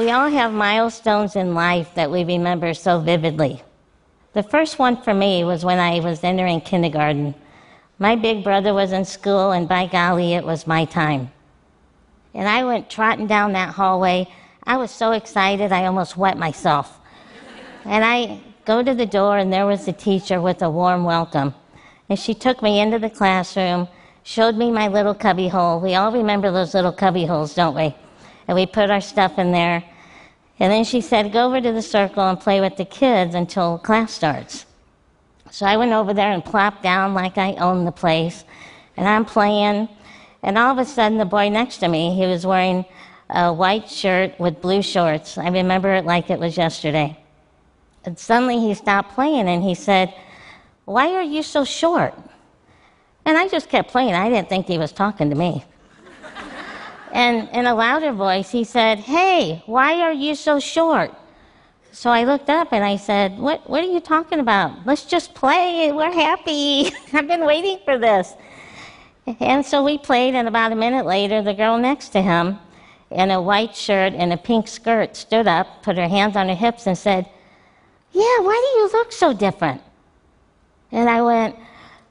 We all have milestones in life that we remember so vividly. The first one for me was when I was entering kindergarten. My big brother was in school, and by golly, it was my time. And I went trotting down that hallway. I was so excited, I almost wet myself. and I go to the door, and there was the teacher with a warm welcome. And she took me into the classroom, showed me my little cubby hole. We all remember those little cubby holes, don't we? And we put our stuff in there. And then she said, Go over to the circle and play with the kids until class starts. So I went over there and plopped down like I owned the place. And I'm playing. And all of a sudden, the boy next to me, he was wearing a white shirt with blue shorts. I remember it like it was yesterday. And suddenly he stopped playing and he said, Why are you so short? And I just kept playing. I didn't think he was talking to me. And in a louder voice, he said, Hey, why are you so short? So I looked up and I said, What, what are you talking about? Let's just play. We're happy. I've been waiting for this. And so we played, and about a minute later, the girl next to him in a white shirt and a pink skirt stood up, put her hands on her hips, and said, Yeah, why do you look so different? And I went,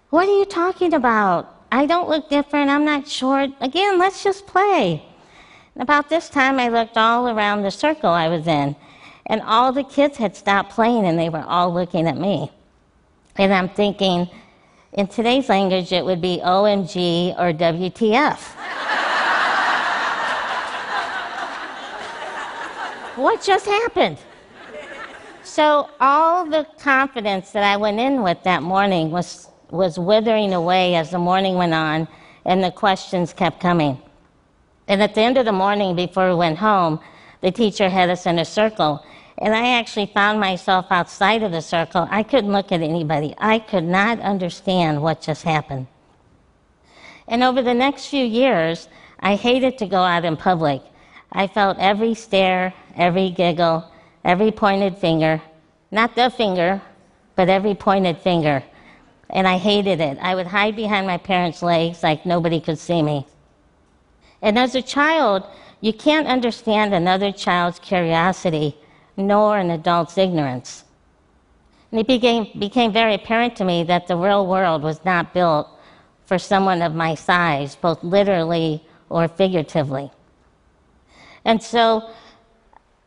What are you talking about? I don't look different. I'm not short. Again, let's just play. About this time, I looked all around the circle I was in. And all the kids had stopped playing and they were all looking at me. And I'm thinking, in today's language, it would be OMG or WTF. what just happened? So, all the confidence that I went in with that morning was, was withering away as the morning went on and the questions kept coming. And at the end of the morning, before we went home, the teacher had us in a circle and I actually found myself outside of the circle. I couldn't look at anybody. I could not understand what just happened. And over the next few years, I hated to go out in public. I felt every stare, every giggle, every pointed finger. Not the finger, but every pointed finger. And I hated it. I would hide behind my parents' legs like nobody could see me. And as a child, you can't understand another child's curiosity nor an adult's ignorance. And it became, became very apparent to me that the real world was not built for someone of my size, both literally or figuratively. And so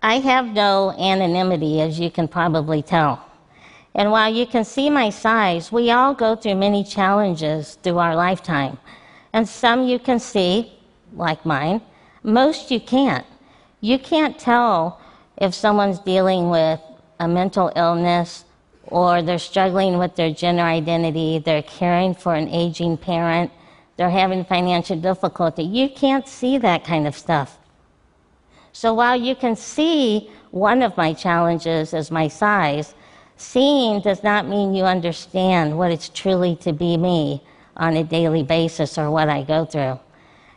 I have no anonymity, as you can probably tell. And while you can see my size, we all go through many challenges through our lifetime. And some you can see, like mine, most you can't. You can't tell if someone's dealing with a mental illness or they're struggling with their gender identity, they're caring for an aging parent, they're having financial difficulty, you can't see that kind of stuff. So while you can see one of my challenges as my size, seeing does not mean you understand what it's truly to be me on a daily basis or what I go through.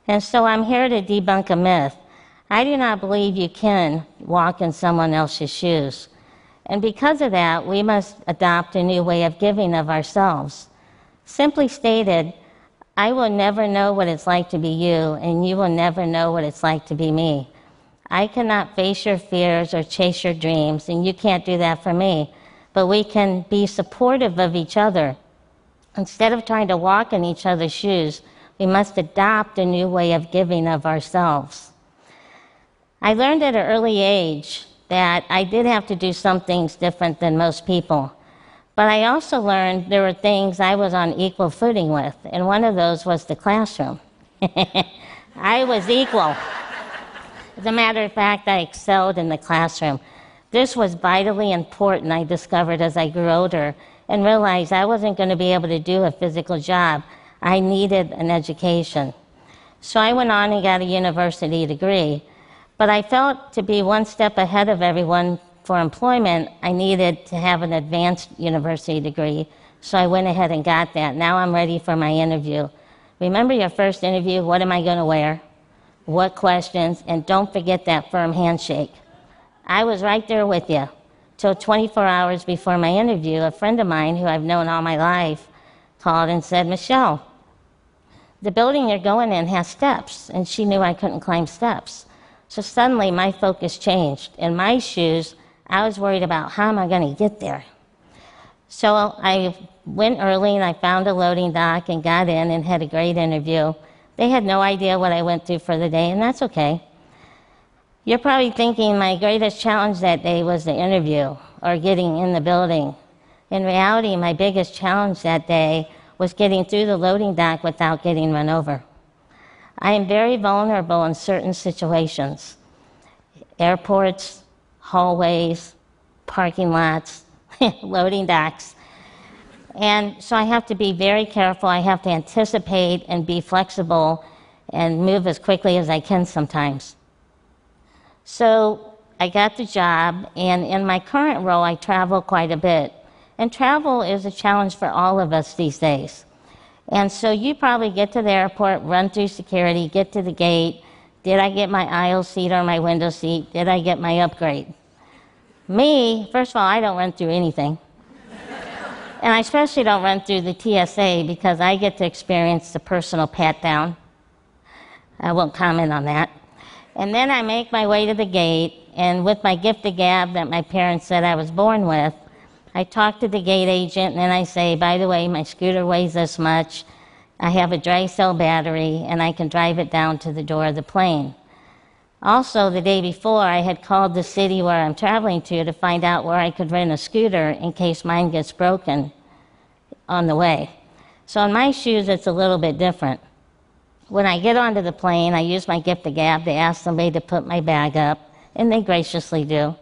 And so I'm here to debunk a myth I do not believe you can walk in someone else's shoes. And because of that, we must adopt a new way of giving of ourselves. Simply stated, I will never know what it's like to be you, and you will never know what it's like to be me. I cannot face your fears or chase your dreams, and you can't do that for me. But we can be supportive of each other. Instead of trying to walk in each other's shoes, we must adopt a new way of giving of ourselves. I learned at an early age that I did have to do some things different than most people. But I also learned there were things I was on equal footing with, and one of those was the classroom. I was equal. As a matter of fact, I excelled in the classroom. This was vitally important, I discovered as I grew older and realized I wasn't going to be able to do a physical job. I needed an education. So I went on and got a university degree. But I felt to be one step ahead of everyone for employment, I needed to have an advanced university degree. So I went ahead and got that. Now I'm ready for my interview. Remember your first interview? What am I going to wear? What questions? And don't forget that firm handshake. I was right there with you. Till 24 hours before my interview, a friend of mine who I've known all my life called and said, Michele, the building you're going in has steps. And she knew I couldn't climb steps. So suddenly my focus changed. In my shoes, I was worried about how am I going to get there? So I went early and I found a loading dock and got in and had a great interview. They had no idea what I went through for the day, and that's okay. You're probably thinking my greatest challenge that day was the interview or getting in the building. In reality, my biggest challenge that day was getting through the loading dock without getting run over. I am very vulnerable in certain situations airports, hallways, parking lots, loading docks. And so I have to be very careful. I have to anticipate and be flexible and move as quickly as I can sometimes. So I got the job, and in my current role, I travel quite a bit. And travel is a challenge for all of us these days. And so you probably get to the airport, run through security, get to the gate. Did I get my aisle seat or my window seat? Did I get my upgrade? Me, first of all, I don't run through anything. and I especially don't run through the TSA because I get to experience the personal pat down. I won't comment on that. And then I make my way to the gate, and with my gift of gab that my parents said I was born with, I talk to the gate agent and then I say, by the way, my scooter weighs this much. I have a dry cell battery and I can drive it down to the door of the plane. Also, the day before, I had called the city where I'm traveling to to find out where I could rent a scooter in case mine gets broken on the way. So, in my shoes, it's a little bit different. When I get onto the plane, I use my gift of gab to ask somebody to put my bag up, and they graciously do.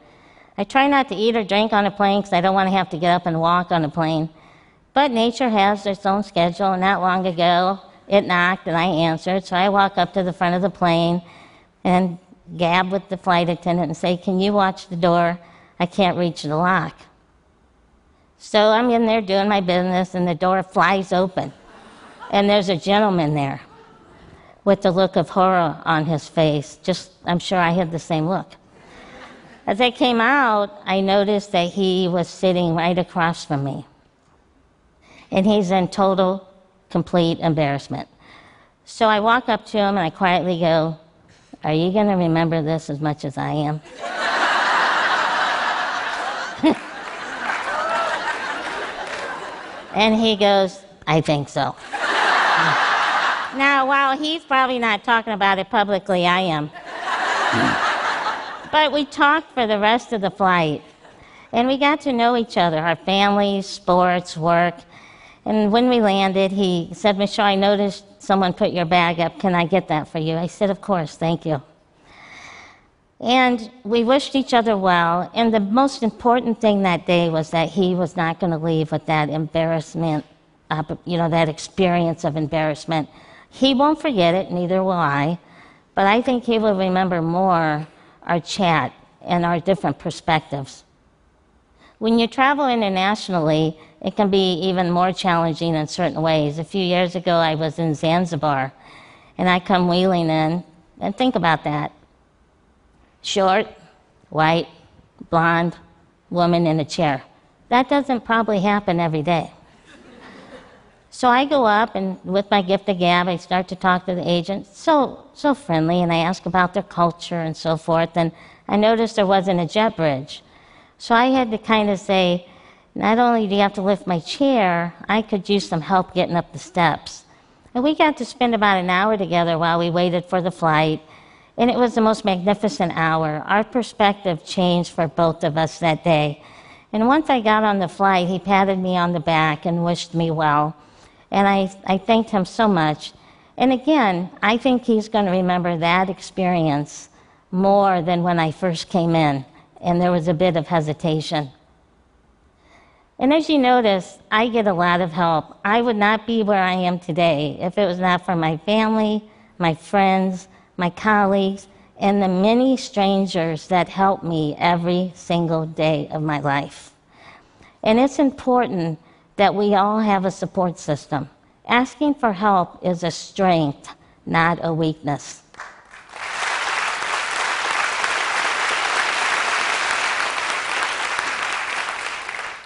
I try not to eat or drink on a plane because I don't want to have to get up and walk on a plane. But nature has its own schedule, and not long ago it knocked and I answered. So I walk up to the front of the plane and gab with the flight attendant and say, Can you watch the door? I can't reach the lock. So I'm in there doing my business, and the door flies open. And there's a gentleman there with the look of horror on his face. Just, I'm sure I had the same look. As I came out, I noticed that he was sitting right across from me. And he's in total, complete embarrassment. So I walk up to him and I quietly go, Are you going to remember this as much as I am? and he goes, I think so. Now, while he's probably not talking about it publicly, I am. But we talked for the rest of the flight. And we got to know each other, our families, sports, work. And when we landed, he said, Michele, I noticed someone put your bag up. Can I get that for you? I said, Of course, thank you. And we wished each other well. And the most important thing that day was that he was not going to leave with that embarrassment, uh, you know, that experience of embarrassment. He won't forget it, neither will I. But I think he will remember more our chat and our different perspectives. When you travel internationally, it can be even more challenging in certain ways. A few years ago, I was in Zanzibar, and I come wheeling in, and think about that. Short, white, blonde, woman in a chair. That doesn't probably happen every day. So I go up and with my gift of gab, I start to talk to the agent. So, so friendly, and I ask about their culture and so forth. And I noticed there wasn't a jet bridge. So I had to kind of say, not only do you have to lift my chair, I could use some help getting up the steps. And we got to spend about an hour together while we waited for the flight. And it was the most magnificent hour. Our perspective changed for both of us that day. And once I got on the flight, he patted me on the back and wished me well. And I, I thanked him so much. And again, I think he's going to remember that experience more than when I first came in, and there was a bit of hesitation. And as you notice, I get a lot of help. I would not be where I am today if it was not for my family, my friends, my colleagues, and the many strangers that help me every single day of my life. And it's important that we all have a support system. Asking for help is a strength, not a weakness.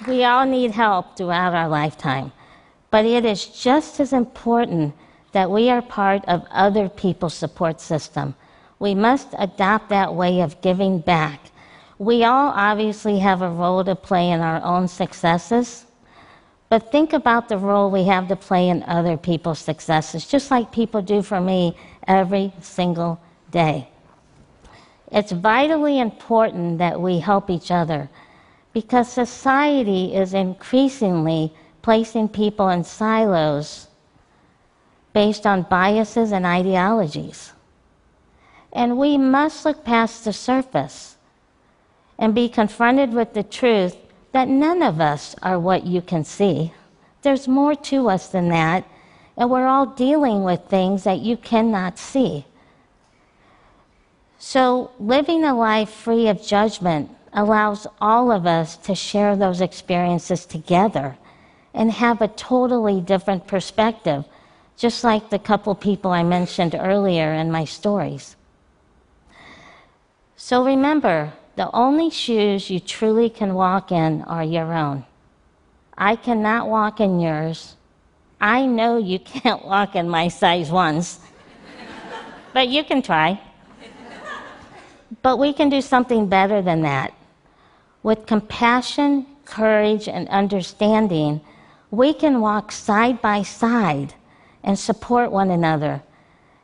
We all need help throughout our lifetime, but it is just as important that we are part of other people's support system. We must adopt that way of giving back. We all obviously have a role to play in our own successes, but think about the role we have to play in other people's successes, just like people do for me every single day. It's vitally important that we help each other because society is increasingly placing people in silos based on biases and ideologies. And we must look past the surface and be confronted with the truth that none of us are what you can see. There's more to us than that, and we're all dealing with things that you cannot see. So, living a life free of judgment allows all of us to share those experiences together and have a totally different perspective, just like the couple people I mentioned earlier in my stories. So, remember, the only shoes you truly can walk in are your own. I cannot walk in yours. I know you can't walk in my size ones, but you can try. But we can do something better than that. With compassion, courage, and understanding, we can walk side by side and support one another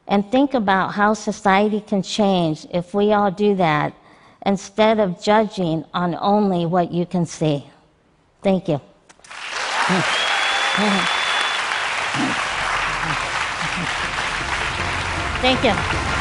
and think about how society can change if we all do that instead of judging on only what you can see. Thank you. Thank you.